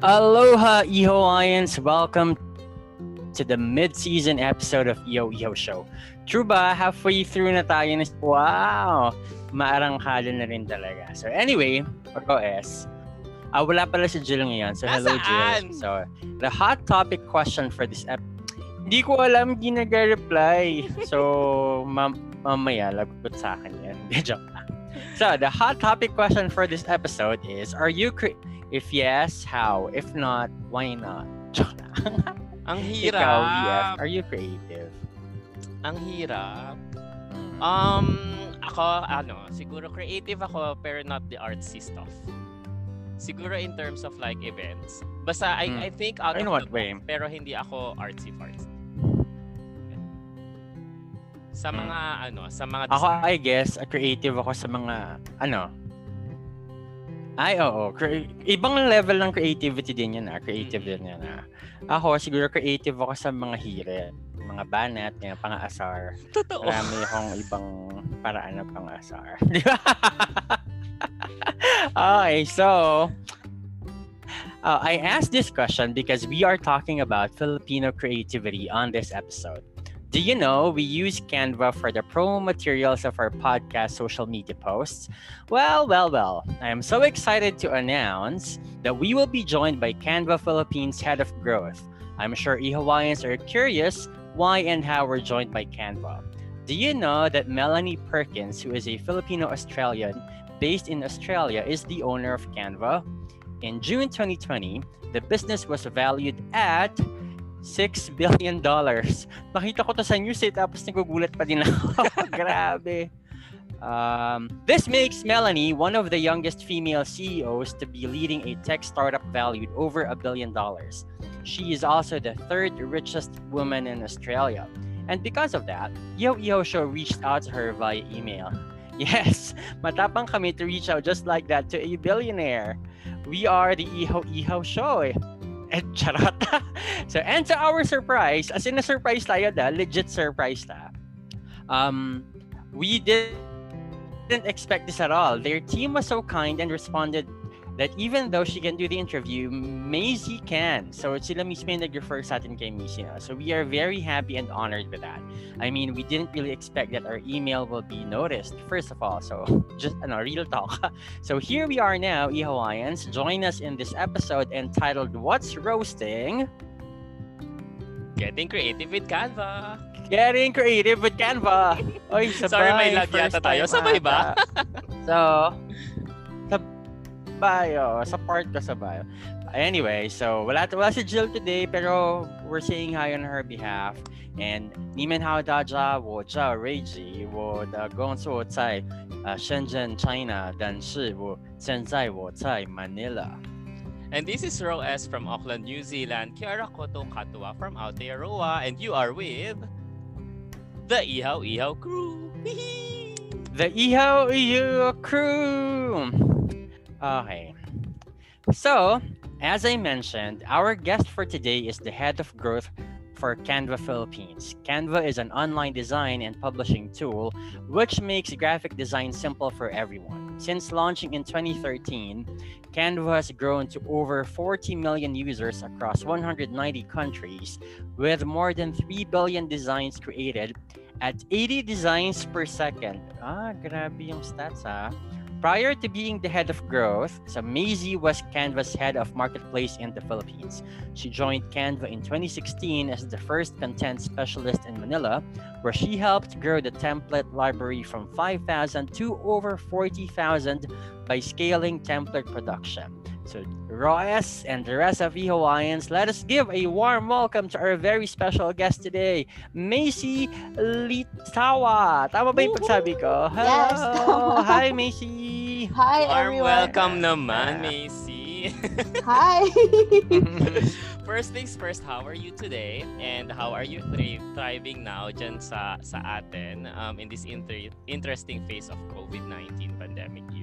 Aloha, Ihoians! Welcome to the mid-season episode of Iho Iho Show. True ba? Halfway through na tayo na... Wow! Maarangkada na rin talaga. So anyway, OS, uh, wala pala si Jill ngayon. So hello? Jill. So, the hot topic question for this episode, hindi ko alam, hindi nag-reply. So, mam mamaya, lagot sa akin yan. Joke lang. So, the hot topic question for this episode is, are you cre- If yes, how? If not, why not? Ang hirap. Ikaw, VF, are you creative? Ang hirap. Mm. Um, ako, ano, siguro creative ako pero not the artsy stuff. Siguro in terms of like events. Basta I, Hmm. I think out In of what the way? box, pero hindi ako artsy fartsy. Sa Hmm. mga ano, sa mga Ako, design- I guess, uh, creative ako sa mga, ano, ay, oo. Cre- ibang level ng creativity din yan, ah. Creative Mm. din yan, ah. Ako, siguro creative ako sa mga hirit, mga banat, yung pang-asar. Totoo. Marami akong ibang paraan ng pang-asar. Di ba? okay, so, uh, I asked this question because we are talking about Filipino creativity on this episode. Do you know we use Canva for the promo materials of our podcast social media posts? Well, well, well, I am so excited to announce that we will be joined by Canva Philippines Head of Growth. I'm sure e-Hawaiians are curious why and how we're joined by Canva. Do you know that Melanie Perkins, who is a Filipino Australian based in Australia, is the owner of Canva? In June 2020, the business was valued at $6 billion. Nakita ko to sa news eh, tapos nagugulat pa din ako. Grabe. Um, this makes Melanie one of the youngest female CEOs to be leading a tech startup valued over a billion dollars. She is also the third richest woman in Australia. And because of that, Ihaw Ihaw Show reached out to her via email. Yes, matapang kami to reach out just like that to a billionaire. We are the Ihaw Ihaw Show. Eh. Eh, charot. so, and to our surprise, as in a surprise tayo da, legit surprise ta. Um, we did, didn't expect this at all. Their team was so kind and responded that even though she can do the interview, Maisie can. So sila mismo yung nag-refer sa atin kay Maisie. no? So we are very happy and honored with that. I mean, we didn't really expect that our email will be noticed, first of all. So just ano, real talk. So here we are now, e-Hawaiians. Join us in this episode entitled What's Roasting? Getting creative with Canva. Getting creative with Canva. Oy, sabay. Sorry, may lag yata tayo. Sabay ba? ata so, sabay, oh. Sa part ko sabay. Anyway, so wala, wala si Jill today, pero we're saying hi on her behalf. And 你们好，大家，我叫 Reggie，我的工作在呃深圳 China，但是我现在我在 Manila。 And this is Ro S from Auckland, New Zealand. Kiara Koto Katua from Aotearoa. And you are with the Ihaw Ihaw crew. The Iho Iho crew. Okay. So, as I mentioned, our guest for today is the head of growth for Canva Philippines. Canva is an online design and publishing tool which makes graphic design simple for everyone. Since launching in 2013, Canva has grown to over 40 million users across 190 countries with more than 3 billion designs created at 80 designs per second. Ah, grabe yung stats ah. Prior to being the head of growth, so Maisie was Canva's head of marketplace in the Philippines. She joined Canva in 2016 as the first content specialist in Manila, where she helped grow the template library from 5,000 to over 40,000 by scaling template production. So, Royas and the rest of the Hawaiians, let us give a warm welcome to our very special guest today, Macy Litawa. Tama ba yung pagsabi ko? Hello. Yes, tama. Hi, Macy. Hi, Warm everyone. welcome naman, Macy. Hi. first things first, how are you today? And how are you thriving now dyan sa, sa atin um, in this inter- interesting phase of COVID-19 pandemic era?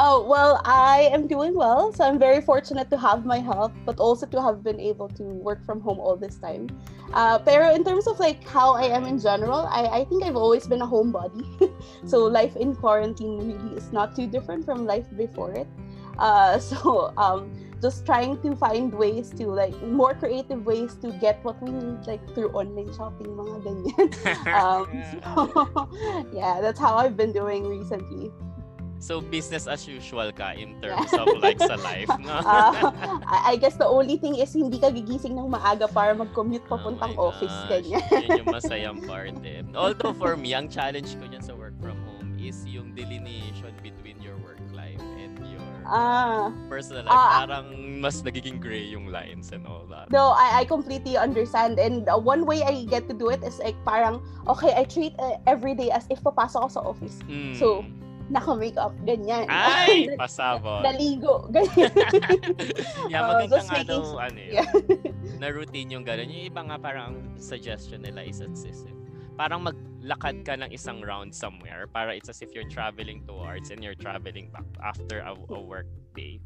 Oh, well, I am doing well. So I'm very fortunate to have my health, but also to have been able to work from home all this time. Uh, pero in terms of like how I am in general, I, I think I've always been a homebody. so life in quarantine really is not too different from life before it. Uh, so um, just trying to find ways to like more creative ways to get what we need like through online shopping mga ganyan. um, so, yeah, that's how I've been doing recently. So business as usual ka in terms of like sa life, no? uh, I guess the only thing is hindi ka gigising ng maaga para mag-commute Oh papuntang my office ganyan. Yun yung masayang part eh. Although for me, ang challenge ko niyan sa work from home is yung delineation between your work life and your Ah, personal life. Ah. Parang mas nagiging gray yung lines and all that. no, I, I completely understand. And uh, one way I get to do it is like parang, okay, I treat uh, every day as if papasok ako sa office. Mm. So, Naka-makeup, ganyan. Ay! Pasabot. Naligo, ganyan. yeah, Uh, maganda just nga daw, ano yun, yeah. na routine yung gano'n. Yung iba nga parang ang suggestion nila is as if parang maglakad ka ng isang round somewhere para it's as if you're traveling towards and you're traveling back after a, a work day.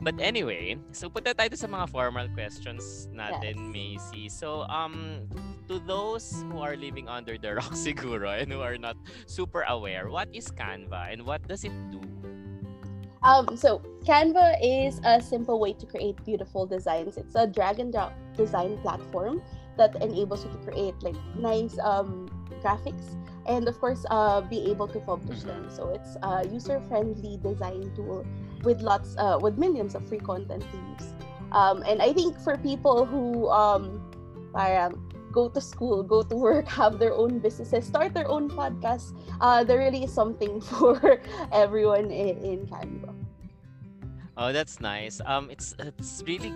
But anyway, so punta tayo sa mga formal questions natin, Macy. So, um, to those who are living under the rock siguro and who are not super aware, what is Canva and what does it do? Um, so Canva is a simple way to create beautiful designs. It's a drag and drop design platform that enables you to create like nice um, graphics and of course uh, be able to publish them. So it's a user-friendly design tool with lots uh, with millions of free content to use. Um, and I think for people who um, parang go to school, go to work, have their own businesses, start their own podcast, uh, there really is something for everyone in, in Canva. Oh, that's nice. Um, it's it's really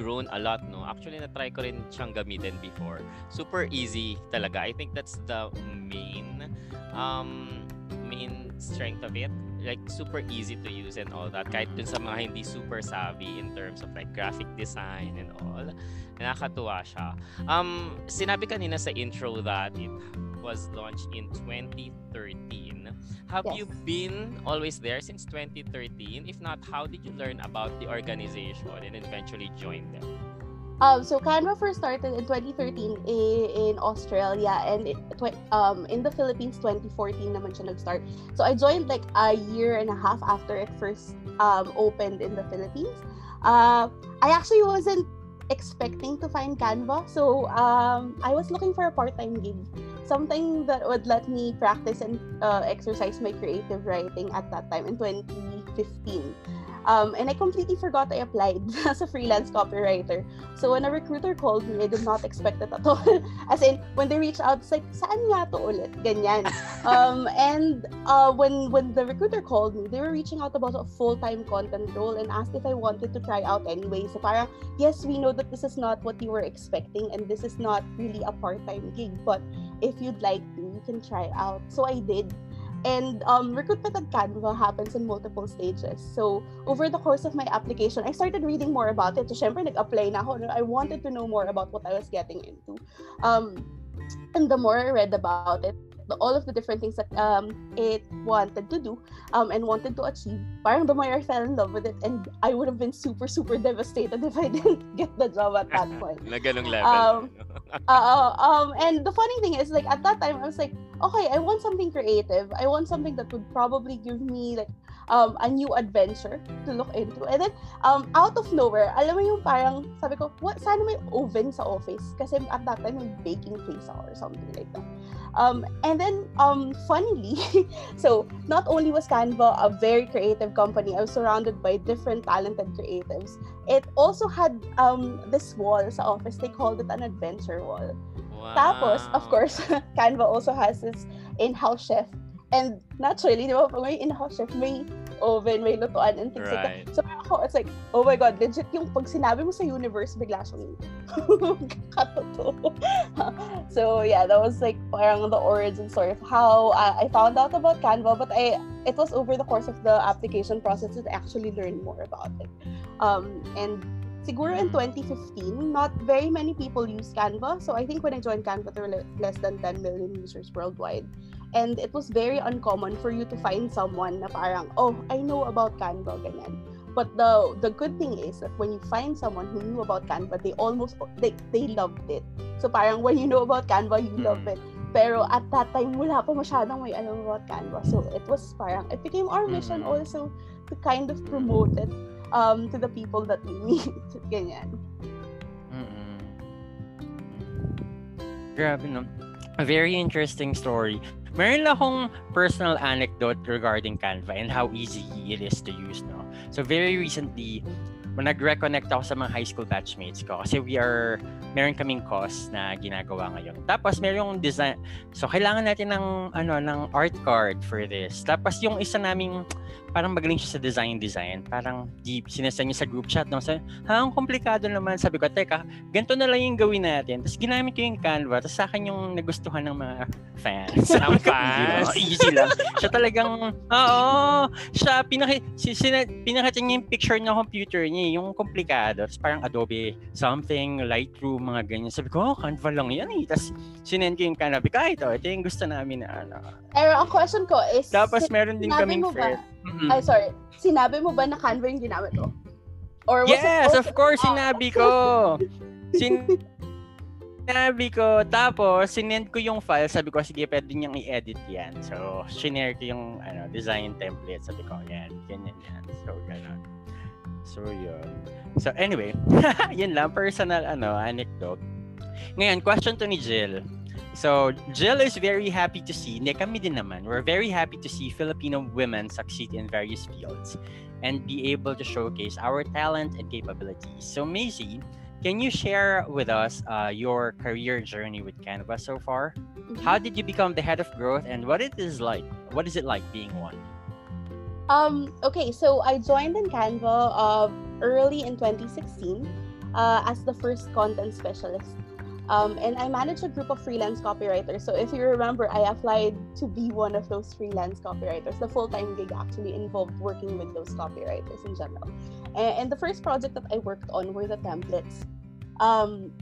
grown a lot, no? Actually, na-try ko rin siyang gamitin before. Super easy talaga. I think that's the main um main strength of it. Like super easy to use and all that. Kahit dun sa mga hindi super savvy in terms of like graphic design and all. Nakakatuwa siya. Um, sinabi kanina sa intro that it was launched in 2013. Have Yes. you been always there since 2013? If not, how did you learn about the organization and eventually join them? Um, so Canva first started in 2013 in Australia and it, um, in the Philippines 2014 naman siya nag-start. So I joined like a year and a half after it first um, opened in the Philippines. Uh, I actually wasn't expecting to find Canva. So um, I was looking for a part-time gig, something that would let me practice and uh, exercise my creative writing at that time in 2015. Um, and I completely forgot I applied as a freelance copywriter. So when a recruiter called me, I did not expect it at all. As in, when they reached out, it's like, saan nga to ulit? Ganyan. um, and uh, when when the recruiter called me, they were reaching out about a full-time content role and asked if I wanted to try out anyway. So parang, yes, we know that this is not what you were expecting and this is not really a part-time gig, but if you'd like to, you can try out. So I did. And um, recruitment at Canva happens in multiple stages. So over the course of my application, I started reading more about it. So syempre, nag-apply na ako. I wanted to know more about what I was getting into. Um, and the more I read about it, the, all of the different things that um, it wanted to do um, and wanted to achieve, parang the more I fell in love with it. And I would have been super, super devastated if I didn't get the job at that point. Na ganong level. Um, uh, um, and the funny thing is, like at that time, I was like, okay, I want something creative. I want something that would probably give me like um, a new adventure to look into. And then, um, out of nowhere, alam mo yung parang, sabi ko, what, sana may oven sa office? Kasi at that time, may baking place ako or something like that. Um, and then, um, funnily, so not only was Canva a very creative company, I was surrounded by different talented creatives. It also had um, this wall sa office. They called it an adventure wall. wow. Tapos, of course, Canva also has this in-house chef. And naturally, di ba, pag may in-house chef, may oven, may lutuan, and things like Right. that. So, ako, it's like, oh my God, legit yung pag sinabi mo sa universe, bigla siyang katotoo. so, yeah, that was like parang the origin story of how I, I found out about Canva. But I it was over the course of the application process that I actually learned more about it. Um, and siguro in 2015, not very many people use Canva. So I think when I joined Canva, there were le- less than 10 million users worldwide. And it was very uncommon for you to find someone na parang, oh, I know about Canva, ganyan. But the the good thing is that when you find someone who knew about Canva, they almost they they loved it. So parang when you know about Canva, you love Mm. it. Pero at that time, wala pa masyadong may alam about Canva. So it was parang, it became our mission Mm. also to kind of promote it um, to the people that we meet. Ganyan. Mm-mm. Grabe, no? A very interesting story. Meron lang akong personal anecdote regarding Canva and how easy it is to use, no? So, very recently, nag-reconnect ako sa mga high school batchmates ko kasi we are, meron kaming course na ginagawa ngayon. Tapos, meron yung design, so kailangan natin ng, ano, ng art card for this. Tapos, yung isa naming, parang magaling siya sa design-design. Parang di sinasend niya sa group chat. No? Sabi, ha, ang komplikado naman. Sabi ko, teka, ganito na lang yung gawin natin. Tapos ginamit ko yung Canva. Tapos sa akin yung nagustuhan ng mga fans. Ng Sabi ko, easy lang. fans. Easy lang. Siya talagang, oo, siya, pinaki, si, sina, pinakita niya yung picture ng computer niya, yung komplikado. Tapos parang Adobe something, Lightroom, mga ganyan. Sabi ko, oh, Canva lang yan eh. Tapos sinend ko yung Canva. Sabi ko, ah, ito, ito yung gusto namin na ano. Pero ang question ko is, Tapos meron din kaming mo ba, Mm-mm. ay sorry, sinabi mo ba na Canva yung ginamit mo? Or was it Yes, also- of course, Oh. sinabi ko. Sin sinabi ko. Tapos, sinend ko yung file. Sabi ko, sige, pwede niyang i-edit yan. So, shinare ko yung ano, design template. Sabi ko, yan, ganyan yan. So, gano'n. So, yun. So, anyway, yun lang, personal ano, anecdote. Ngayon, question to ni Jill. So, Jill is very happy to see, hindi kami din naman, we're very happy to see Filipino women succeed in various fields and be able to showcase our talent and capabilities. So, Maisie, can you share with us uh, your career journey with Canva so far? Mhm. How did you become the head of growth and what it is like? What is it like being one? Um, okay, so I joined in Canva uh, early in 2016 uh, as the first content specialist. Um, and I manage a group of freelance copywriters. So if you remember, I applied to be one of those freelance copywriters. The full-time gig actually involved working with those copywriters in general. And, and the first project that I worked on were the templates. Um,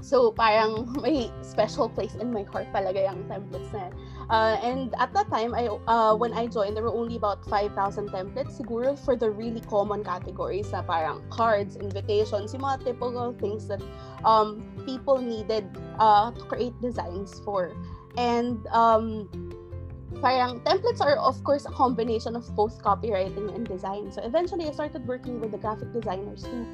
so parang may special place in my heart talaga yung templates na. Uh, and at that time, I uh, when I joined, there were only about 5,000 templates siguro for the really common categories na parang cards, invitations, yung mga typical things that um, people needed uh, to create designs for. And um, parang templates are of course a combination of both copywriting and design. So eventually I started working with the graphic designers too.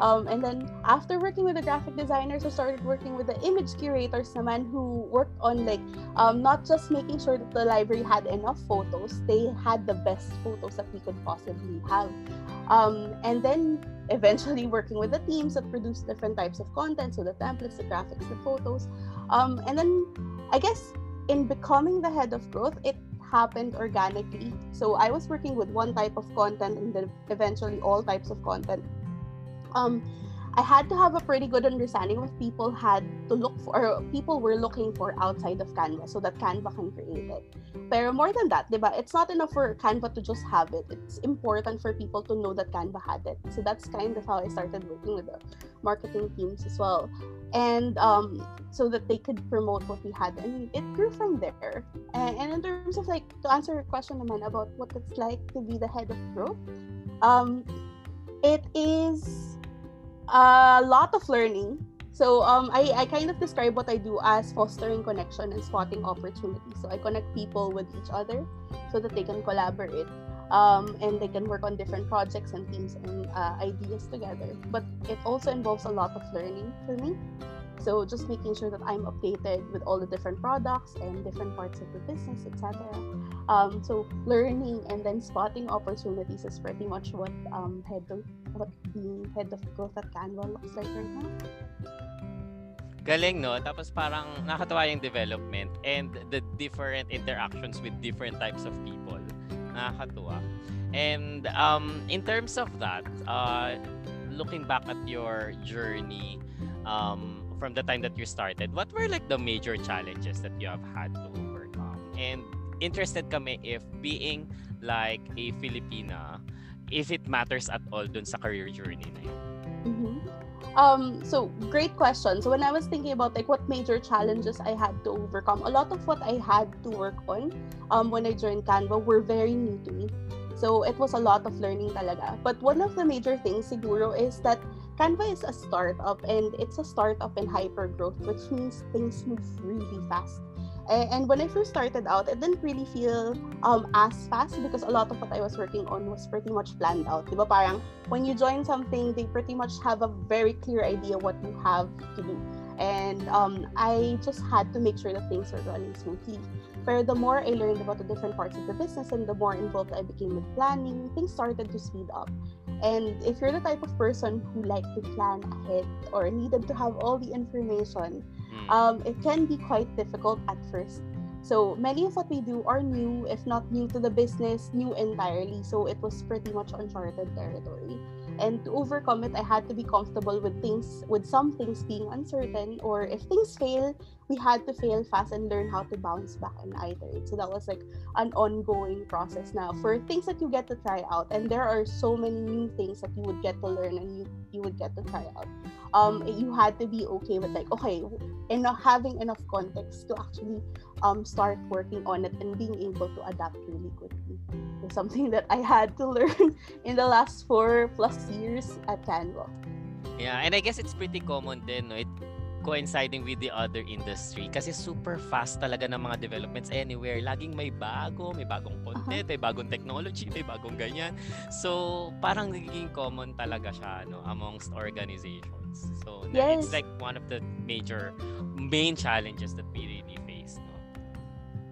Um, and then after working with the graphic designers, I started working with the image curators naman who worked on like um, not just making sure that the library had enough photos, they had the best photos that we could possibly have. Um, and then eventually working with the teams that produce different types of content, so the templates, the graphics, the photos. Um, and then I guess in becoming the head of growth, it happened organically. So I was working with one type of content and then eventually all types of content. Um, I had to have a pretty good understanding of what people had to look for, people were looking for outside of Canva so that Canva can create it. But more than that, diba, it's not enough for Canva to just have it. It's important for people to know that Canva had it. So that's kind of how I started working with the marketing teams as well. And um, so that they could promote what we had. And it grew from there. And, and in terms of like, to answer your question naman about what it's like to be the head of growth, um, it is a lot of learning. So um, I, I kind of describe what I do as fostering connection and spotting opportunities. So I connect people with each other so that they can collaborate um, and they can work on different projects and teams and uh, ideas together. But it also involves a lot of learning for me. So just making sure that I'm updated with all the different products and different parts of the business, etc. Um, so learning and then spotting opportunities is pretty much what um, head of what being head of growth at Canva looks like right now. Galing, no? Tapos parang nakakatawa yung development and the different interactions with different types of people. Nakakatuwa. And um, in terms of that, uh, looking back at your journey um, from the time that you started, what were like the major challenges that you have had to overcome? And interested kami if being like a Filipina, if it matters at all dun sa career journey na yun. Mhm. Um, so great question. So when I was thinking about like what major challenges I had to overcome, a lot of what I had to work on um, when I joined Canva were very new to me. So it was a lot of learning talaga. But one of the major things siguro is that Canva is a startup and it's a startup in hyper growth, which means things move really fast. And when I first started out, it didn't really feel um, as fast because a lot of what I was working on was pretty much planned out. Diba parang when you join something, they pretty much have a very clear idea what you have to do. And um, I just had to make sure that things were running smoothly. But the more I learned about the different parts of the business and the more involved I became with planning, things started to speed up. And if you're the type of person who like to plan ahead or needed to have all the information, Mm. um, it can be quite difficult at first. So many of what we do are new, if not new to the business, new entirely. So it was pretty much uncharted territory. And to overcome it, I had to be comfortable with things, with some things being uncertain, or if things fail, we had to fail fast and learn how to bounce back and iterate. So that was like an ongoing process now for things that you get to try out. And there are so many new things that you would get to learn and you, you would get to try out. Um, you had to be okay with like, okay, enough having enough context to actually um, start working on it and being able to adapt really quickly. Something that I had to learn in the last four plus years at Canva. Yeah, and I guess it's pretty common din, no? It coinciding with the other industry kasi super fast talaga ng mga developments anywhere. Laging may bago, may bagong content, may bagong technology, may bagong ganyan. So, parang nagiging common talaga siya no amongst organizations. So, na- it's Yes. like one of the major main challenges that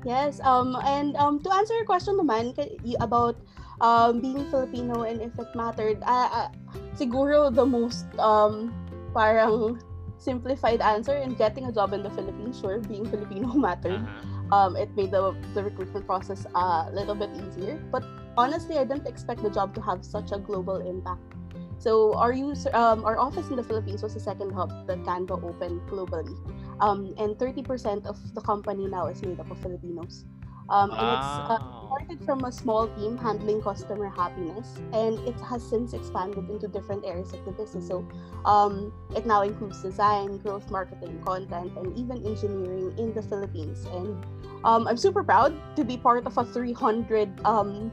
Yes, um, and um, to answer your question naman about um, being Filipino and if it mattered, uh, uh, siguro the most um, parang simplified answer in getting a job in the Philippines, sure, being Filipino mattered. Uh-huh. Um, it made the, the recruitment process a little bit easier. But honestly, I didn't expect the job to have such a global impact. So our user, um, our office in the Philippines was the second hub that Canva opened globally, um, and 30% of the company now is made up of Filipinos. Um, and it's uh, started from a small team handling customer happiness, and it has since expanded into different areas of the business. So um, it now includes design, growth marketing, content, and even engineering in the Philippines. And um, I'm super proud to be part of a 300 um,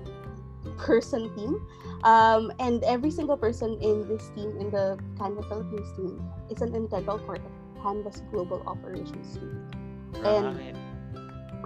person team. Um, and every single person in this team, in the Canva Philippines team, is an integral part of Canva's global operations team. and- Right.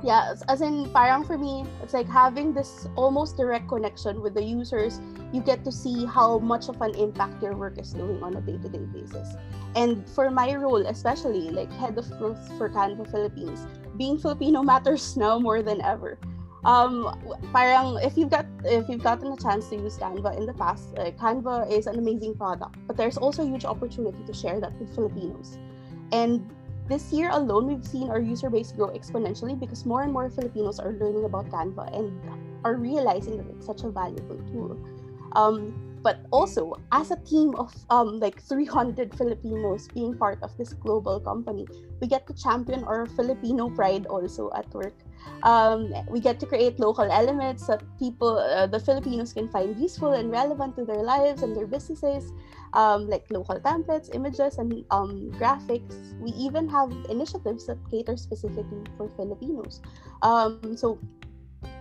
Yeah, as- in, parang for me, it's like having this almost direct connection with the users. You get to see how much of an impact your work is doing on a day to day basis. And for my role, especially like head of growth for Canva Philippines, being Filipino matters now more than ever. Um, parang if you've got if you've gotten a chance to use Canva in the past, uh, Canva is an amazing product, but there's also a huge opportunity to share that with Filipinos. And this year alone, we've seen our user base grow exponentially because more and more Filipinos are learning about Canva and are realizing that it's such a valuable tool. Um, but also, as a team of um, like 300 Filipinos being part of this global company, we get to champion our Filipino pride also at work. Um, we get to create local elements that people, uh, the Filipinos, can find useful and relevant to their lives and their businesses um, like local templates, images, and um, graphics. We even have initiatives that cater specifically for Filipinos. Um, so,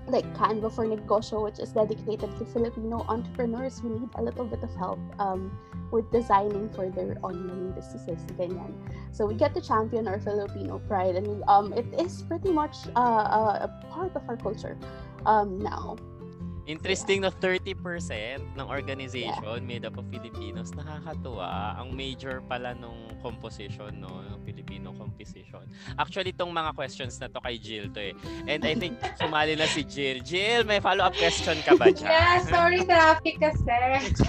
like Canva for Negosyo, which is dedicated to Filipino entrepreneurs who need a little bit of help um, with designing for their online businesses. Ganyan. So we get to champion our Filipino pride, and um, it is pretty much uh, a, a part of our culture um, now. Interesting no 30% ng organization made up of Filipinos. Nakakatuwa. Ang major pala nung composition no, ng Filipino composition. Actually itong mga questions na to kay Jill to eh. And I think sumali na si Jill. Jill, may follow-up question ka ba dyan? Yeah, sorry traffic kasi.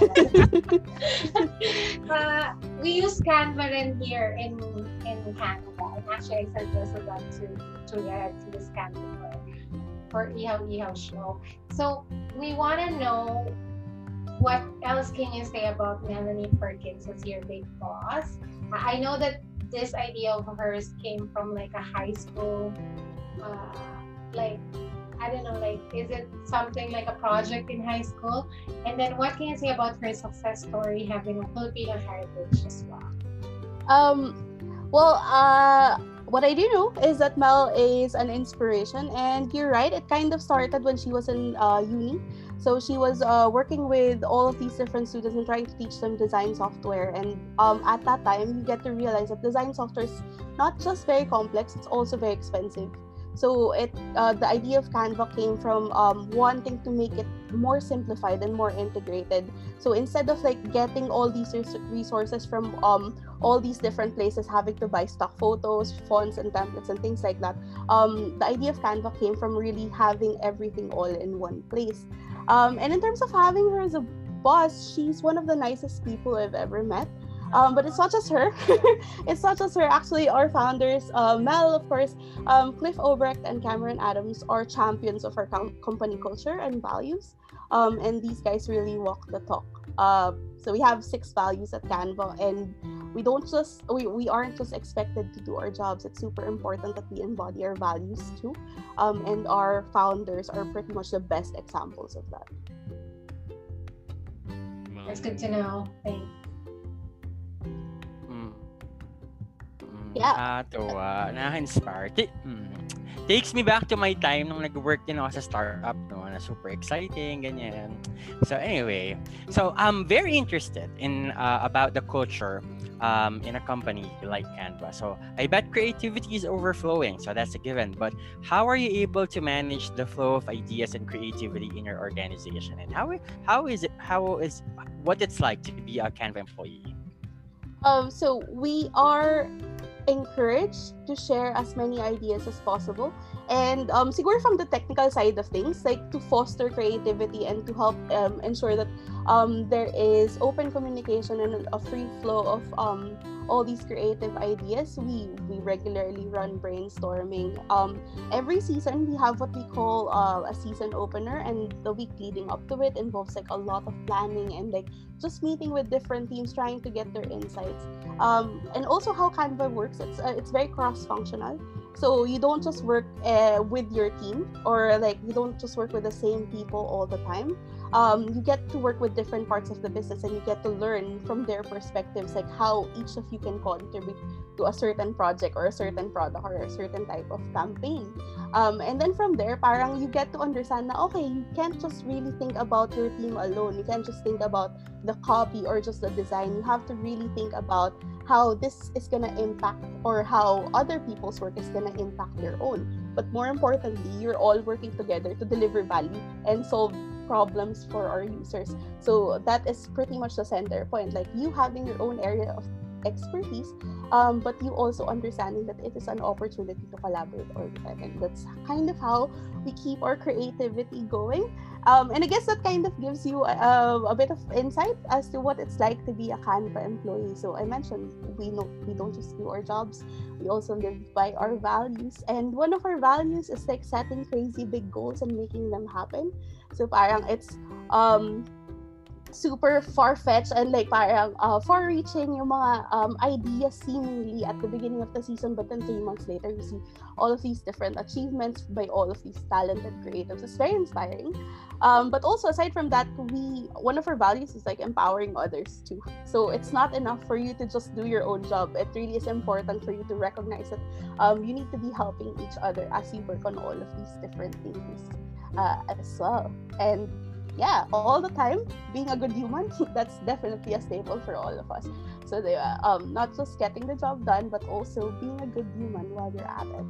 uh, we use Canva rin here in in Canada. And actually, I suggested that to Julia to use Canva for, Ihaw Ihaw show. So we want to know what else can you say about Melanie Perkins as your big boss? I I know that this idea of hers came from like a high school, uh, like I don't know, like, is it something like a project in high school? And then what can you say about her success story having a Filipino heritage as well? Um, well, uh, what I do know is that Mel is an inspiration, and you're right. It kind of started when she was in uh, uni. So she was uh, working with all of these different students and trying to teach them design software. And um, at that time, you get to realize that design software is not just very complex; it's also very expensive. So it uh, the idea of Canva came from um, wanting to make it more simplified and more integrated. So instead of like getting all these resources from um, all these different places, having to buy stock photos, fonts, and templates and things like that, um, the idea of Canva came from really having everything all in one place. Um, and in terms of having her as a boss, she's one of the nicest people I've ever met. Um, but it's not just her. it's not just her. Actually, our founders, uh, Mel, of course, um, Cliff Obrecht, and Cameron Adams are champions of our com- company culture and values. Um, and these guys really walk the talk. Uh, so we have six values at Canva, and we don't just we, we aren't just expected to do our jobs. It's super important that we embody our values too. Um, and our founders are pretty much the best examples of that. That's good to know. Thanks. Yeah. Nakakatuwa. Nakaka-inspire. T- mm. Takes me back to my time nung nag-work din ako sa startup, no? Na super exciting, ganyan. So anyway, so I'm very interested in uh, about the culture um, in a company like Canva. So I bet creativity is overflowing, so that's a given. But how are you able to manage the flow of ideas and creativity in your organization? And how how is it? How is what it's like to be a Canva employee? Um, so we are encouraged to share as many ideas as possible. And um, siguro from the technical side of things, like to foster creativity and to help um, ensure that um, there is open communication and a free flow of um, all these creative ideas. We we regularly run brainstorming. Um, every season we have what we call uh, a season opener, and the week leading up to it involves like a lot of planning and like just meeting with different teams, trying to get their insights. Um, and also how Canva works. It's uh, it's very cross functional. So you don't just work uh, with your team or like you don't just work with the same people all the time um, you get to work with different parts of the business and you get to learn from their perspectives like how each of you can contribute to a certain project or a certain product or a certain type of campaign. Um, and then from there parang you get to understand that okay you can't just really think about your team alone. You can't just think about the copy or just the design. You have to really think about how this is going to impact or how other people's work is going to impact your own. But more importantly you're all working together to deliver value and solve problems for our users. So that is pretty much the center point. Like you having your own area of expertise, um, but you also understanding that it is an opportunity to collaborate all the time. And that's kind of how we keep our creativity going. Um, and I guess that kind of gives you a, a, bit of insight as to what it's like to be a Canva employee. So I mentioned we know we don't just do our jobs, we also live by our values. And one of our values is like setting crazy big goals and making them happen. So parang it's um super far-fetched and like parang uh, far-reaching yung mga um, ideas seemingly at the beginning of the season but then three months later you see all of these different achievements by all of these talented creatives. It's very inspiring. Um, but also aside from that we one of our values is like empowering others too. So it's not enough for you to just do your own job. It really is important for you to recognize that um, you need to be helping each other as you work on all of these different things uh, as well. And yeah, all the time, being a good human, that's definitely a staple for all of us. So they, um, not just getting the job done, but also being a good human while you're at it.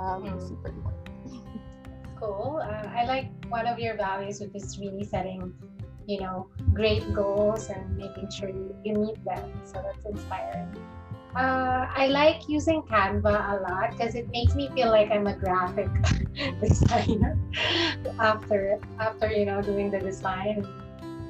Um, mm. super important. cool. Uh, I like one of your values, which is really setting, you know, great goals and making sure you, you meet them. So that's inspiring. Uh, I like using Canva a lot because it makes me feel like I'm a graphic designer after after you know doing the design,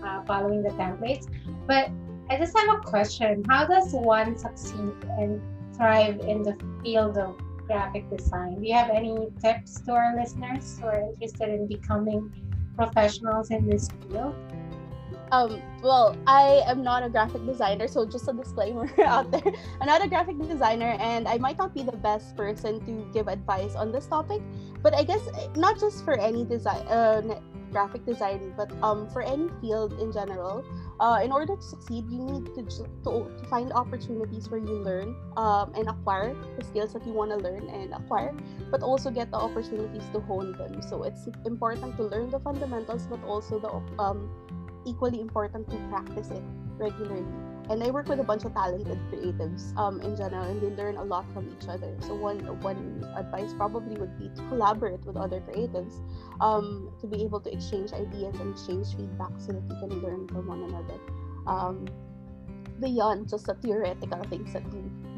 uh, following the templates. But I just have a question: How does one succeed and thrive in the field of graphic design? Do you have any tips to our listeners who are interested in becoming professionals in this field? Um well i am not a graphic designer so just a disclaimer out there. I'm not a graphic designer and i might not be the best person to give advice on this topic but i guess eh, not just for any design uh, graphic design but um for any field in general uh, in order to succeed you need to, to, to find opportunities where you learn um, and acquire the skills that you want to learn and acquire but also get the opportunities to hone them. So it's important to learn the fundamentals but also the um, equally important to practice it regularly and I work with a bunch of talented creatives um, in general, and they learn a lot from each other. So one one advice probably would be to collaborate with other creatives, um, to be able to exchange ideas and exchange feedback so that you can learn from one another. Um, beyond just the theoretical things that you, you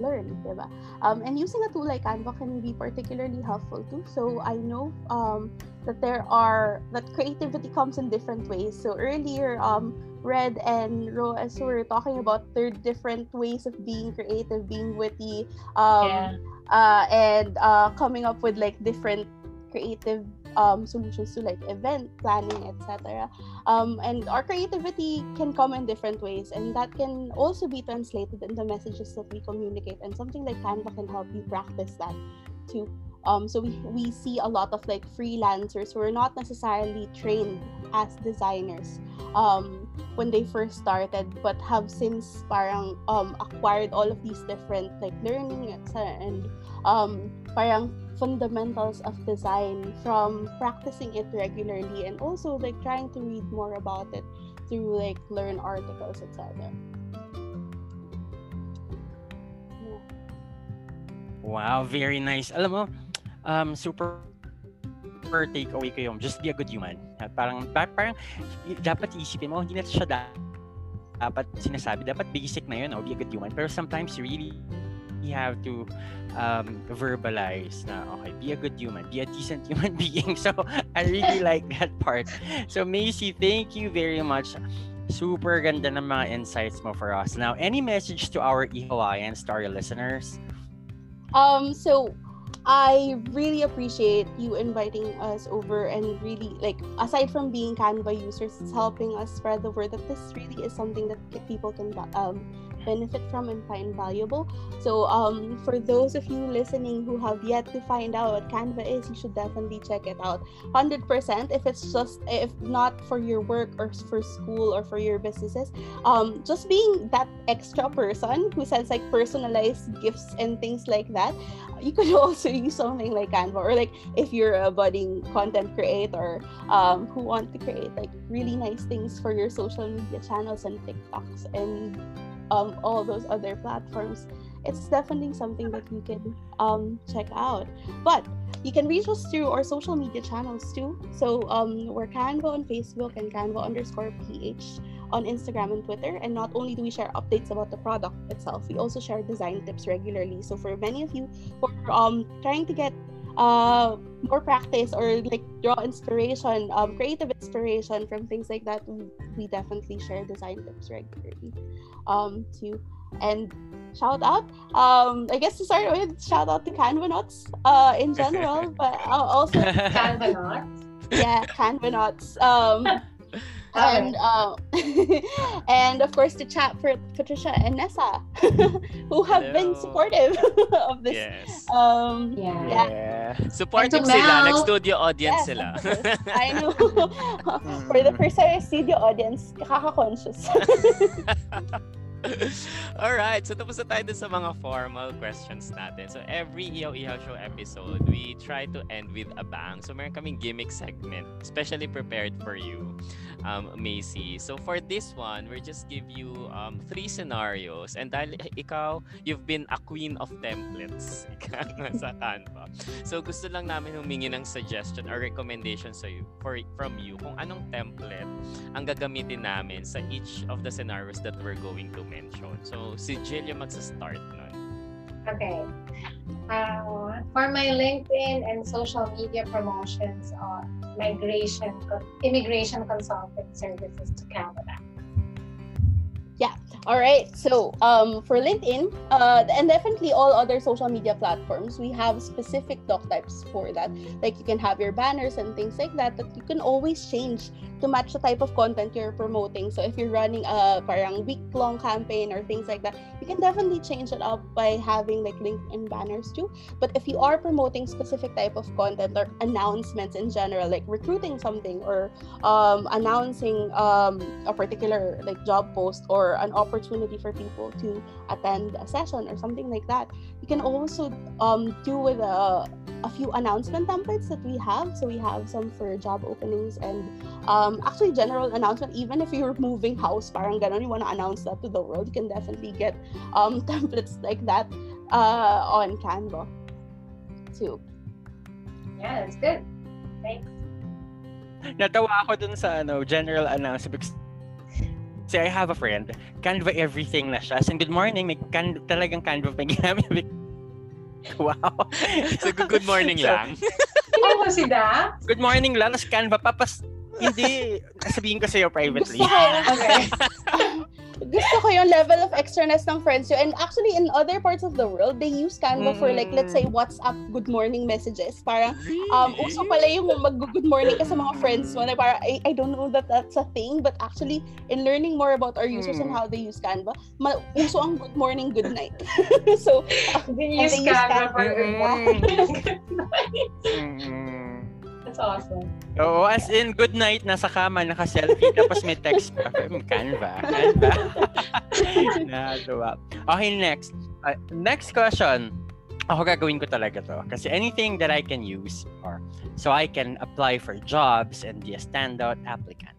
learn, diba? Um, and using a tool like Canva can be particularly helpful too. So I know um, that there are that creativity comes in different ways. So earlier, um, Red and Rose were talking about their different ways of being creative, being witty, um, Yeah. uh, and uh, coming up with like different creative um, solutions to like event planning, etc. Um, and our creativity can come in different ways, and that can also be translated in the messages that we communicate. And something like Canva can help you practice that too. Um, so we, we see a lot of like freelancers who are not necessarily trained as designers um, when they first started, but have since parang um, acquired all of these different like learning etc. and um, parang fundamentals of design from practicing it regularly and also like trying to read more about it through like learn articles etc. Wow, very nice. Alam mo, um, super super takeaway ko yung just be a good human. Parang, pa- parang dapat isipin mo, hindi na siya da- dapat sinasabi. Dapat basic na yun, oh, be a good human. Pero sometimes really you have to um, verbalize na, okay, be a good human, be a decent human being. So, I really like that part. So, Macy, thank you very much. Super ganda ng mga insights mo for us. Now, any message to our e-Hawaiians, to our listeners? Um, so I really appreciate you inviting us over and really like aside from being Canva users, it's helping us spread the word that this really is something that people can um benefit from and find valuable. So um for those of you listening who have yet to find out what Canva is, you should definitely check it out. 100% if it's just if not for your work or for school or for your businesses, um just being that extra person who sends like personalized gifts and things like that you could also use something like canva or like if you're a budding content creator um, who want to create like really nice things for your social media channels and tiktoks and um, all those other platforms it's definitely something that you can um, check out. But you can reach us through our social media channels too. So um, we're canva on facebook and canva underscore ph on Instagram and Twitter. And not only do we share updates about the product itself, we also share design tips regularly. So for many of you who are um, trying to get uh, more practice or like draw inspiration, um, creative inspiration from things like that, we, we definitely share design tips regularly um, too. And shout out, um, I guess to start with, shout out to Canvanauts uh, in general, but uh, also Canvanaut. yeah, Canvanauts. Um, and uh, and of course the chat for Patricia and Nessa, who have been supportive of this. Yes. Um, Yeah. Yeah. Supportive And to sila. Mel. Nag-studio audience yes, sila. I know. for the first time studio audience, kakaka-conscious. Alright, so tapos na tayo dun sa mga formal questions natin. So every Ihaw Ihaw Show episode, we try to end with a bang. So meron kaming gimmick segment, especially prepared for you, um, Macy. So for this one, we'll just give you um, three scenarios. And dahil ikaw, you've been a queen of templates ika nga sa Canva. So gusto lang namin humingi ng suggestion or recommendation sa you, for, from you kung anong template ang gagamitin namin sa each of the scenarios that we're going to mention. So, si Jill yung magsa-start nun. Okay. Uh, for my LinkedIn and social media promotions on migration, immigration consulting services to Canada. All right. So um, for LinkedIn uh, and definitely all other social media platforms, we have specific doc types for that. Like you can have your banners and things like that that you can always change to match the type of content you're promoting. So if you're running a parang week-long campaign or things like that, you can definitely change it up by having like LinkedIn banners too. But if you are promoting specific type of content or announcements in general, like recruiting something or um, announcing um, a particular like job post or an opportunity opportunity for people to attend a session or something like that. You can also um, do with a, a few announcement templates that we have. So we have some for job openings and um, actually general announcement. Even if you're moving house, parang ganon, you want to announce that to the world, you can definitely get um, templates like that uh, on Canva too. Yeah, that's good. Thanks. Natawa ako dun sa ano, general announcement because kasi I have a friend, Canva everything na siya. So, good morning, may can, talagang Canva pa ginamit. wow. So, good morning So, lang. Hindi mo si Da? Good morning lang, tapos Canva pa, pas, hindi, sabihin ko sa'yo privately. Gusto ko, Okay. Gusto ko yung level of extraness ng friends yun. And actually, in other parts of the world, they use Canva for like, let's say, WhatsApp good morning messages. Parang, um, uso pala yung mag-good morning ka sa mga friends mo. Na parang, I, I don't know that that's a thing, but actually, in learning more about our users and Mm. how they use Canva, ma- uso ang good morning, good night. so, Then And use they use Canva for Mm. That's awesome. Oo, as in, good night, nasa kama, naka-selfie, tapos may text pa. Hmm, Canva, Canva. Nakatuwa. Okay, next. Uh, next question. Ako gagawin ko talaga to. Kasi anything that I can use or so I can apply for jobs and be a standout applicant.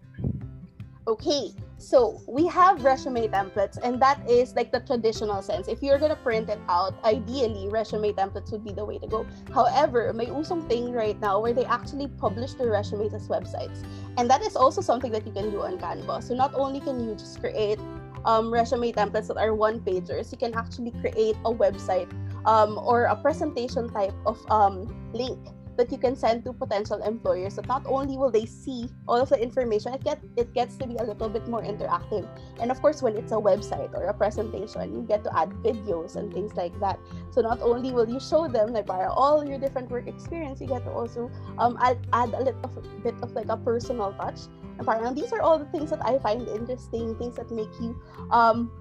Okay, so we have resume templates, and that is like the traditional sense. If you're gonna print it out, ideally resume templates would be the way to go. However, may usong thing right now where they actually publish their resumes as websites, and that is also something that you can do on Canva. So not only can you just create um, resume templates that are one pagers, you can actually create a website um, or a presentation type of um, link that you can send to potential employers that not only will they see all of the information it get it gets to be a little bit more interactive. And of course when it's a website or a presentation you get to add videos and things like that. So not only will you show them like all your different work experience you get to also um add, add a little bit of like a personal touch. And parang these are all the things that i find interesting things that make you um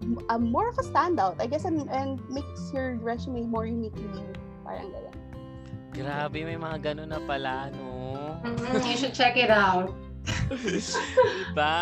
m- uh, more of a standout i guess and, and makes your resume more uniquely you parang. Grabe, may mga ganun na pala, no? Mhm, You should check it out. diba?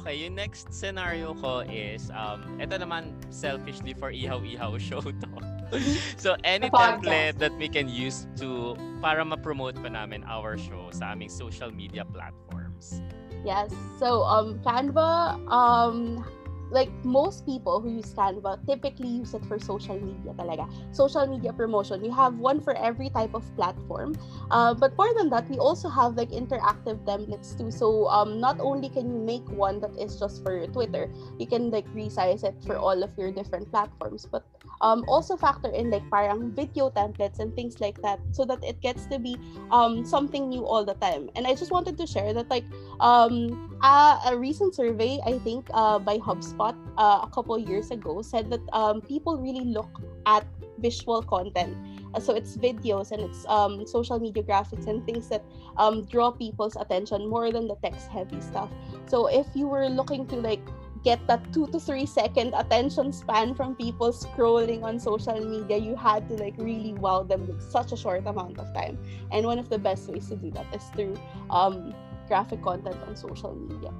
Okay, yung next scenario ko is, um, ito naman selfishly for Ihaw-Ihaw show to. so, any template that we can use to, para ma-promote pa namin our show sa aming social media platforms. Yes. So um Canva um like most people who use Canva typically use it for social media talaga. Social media promotion. We have one for every type of platform. Uh, but more than that, we also have like interactive templates too. So um not only can you make one that is just for Twitter, you can like resize it for all of your different platforms. But um also factor in like parang video templates and things like that so that it gets to be um something new all the time. And I just wanted to share that like um uh, a recent survey i think uh, by hubspot uh, a couple years ago said that um, people really look at visual content Uh, so it's videos and it's um, social media graphics and things that um, draw people's attention more than the text heavy stuff so if you were looking to like get that two to three second attention span from people scrolling on social media you had to like really wow them with such a short amount of time and one of the best ways to do that is through um, graphic content on social media.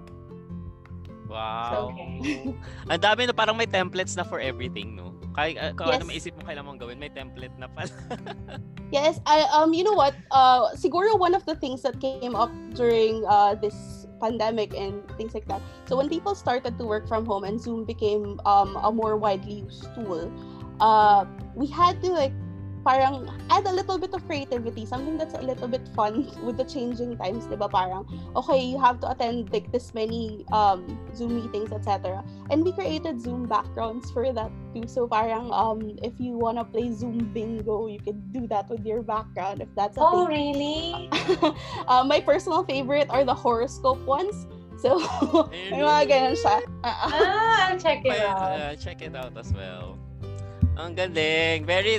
Wow. Okay. Ang dami na parang may templates na for everything, no? Kaya, uh, kung ano Yes. maisip mo kailangan mong gawin, may template na pala. Yes, I um you know what? Uh siguro one of the things that came up during uh this pandemic and things like that. So when people started to work from home and Zoom became um a more widely used tool, uh we had to like parang add a little bit of creativity, something that's a little bit fun with the changing times, 'di ba? Parang okay, you have to attend like this many um Zoom meetings, etc. And we created Zoom backgrounds for that too. So parang um if you wanna play Zoom bingo, you can do that with your background if that's a Oh, thing. really? uh, my personal favorite are the horoscope ones. So may mga ganun siya. Uh, Ah, I'll check it May- out. uh, check it out as well. Ang galing. Very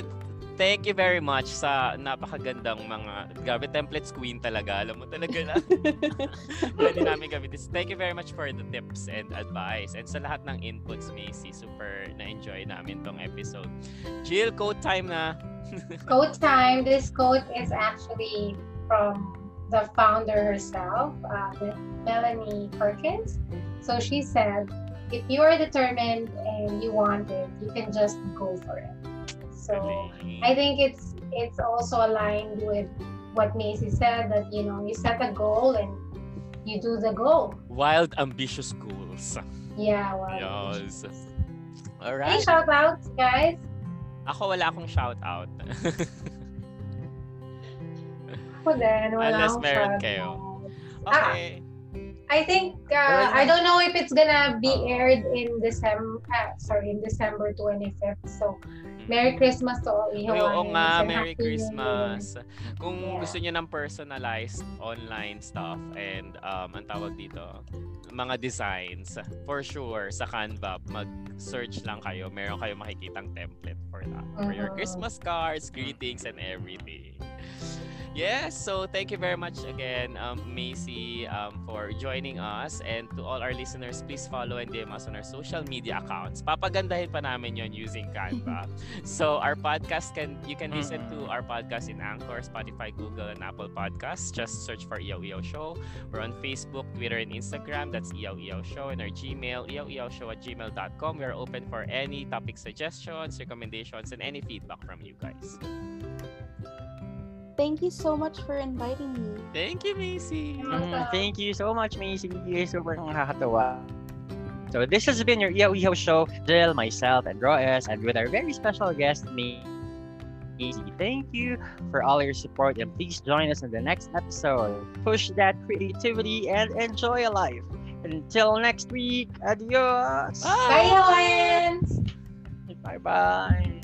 Thank you very much sa napakagandang mga grabe templates queen talaga. Alam mo talaga na. Pwede namin gamitin. Thank you very much for the tips and advice. And sa lahat ng inputs, Macy, super na-enjoy namin tong episode. Jill, code time na. Code time. This code is actually from the founder herself, uh, Melanie Perkins. So she said, if you are determined and you want it, you can just go for it. So. I think it's it's also aligned with what Macy said that you know you set a goal and you do the goal. Wild, ambitious goals. Yeah. Well, Yes. Any Alright. shout outs, guys? Ako wala akong shout out. Ako din, wala Unless akong meron shout kayo. out. okay. I think uh, I don't know if it's gonna be aired in December. Uh, sorry, in December 25th. So, Merry Christmas to all Ihawanis. oo nga, Merry. Christmas. Kung Yeah. gusto niyo ng personalized online stuff and um, ang tawag dito, mga designs, for sure, sa Canva, mag-search lang kayo. Meron kayo makikitang template for that. For your Mhm. Christmas cards, greetings, and everything. Yes, so thank you very much again, um, Macy, um, for joining us. And to all our listeners, please follow and DM us on our social media accounts. Papagandahin pa namin yon using Canva. So our podcast can you can listen to our podcast in Anchor, Spotify, Google, and Apple Podcasts. Just search for Ihaw Ihaw Show. We're on Facebook, Twitter, and Instagram. That's Ihaw Ihaw Show. And our Gmail, Show at gmail.com. We are open for any topic suggestions, recommendations, and any feedback from you guys. Thank you so much for inviting me. Thank you, Macy. Mm, thank you so much, Macy. Super nakakatawa. So this has been your Ihaw Ihaw Show. Jill, myself, and Roes, and with our very special guest, Macy. Thank you for all your support, and please join us in the next episode. Push that creativity and enjoy life. Until next week, adios. Bye, Hawaiians! Bye bye.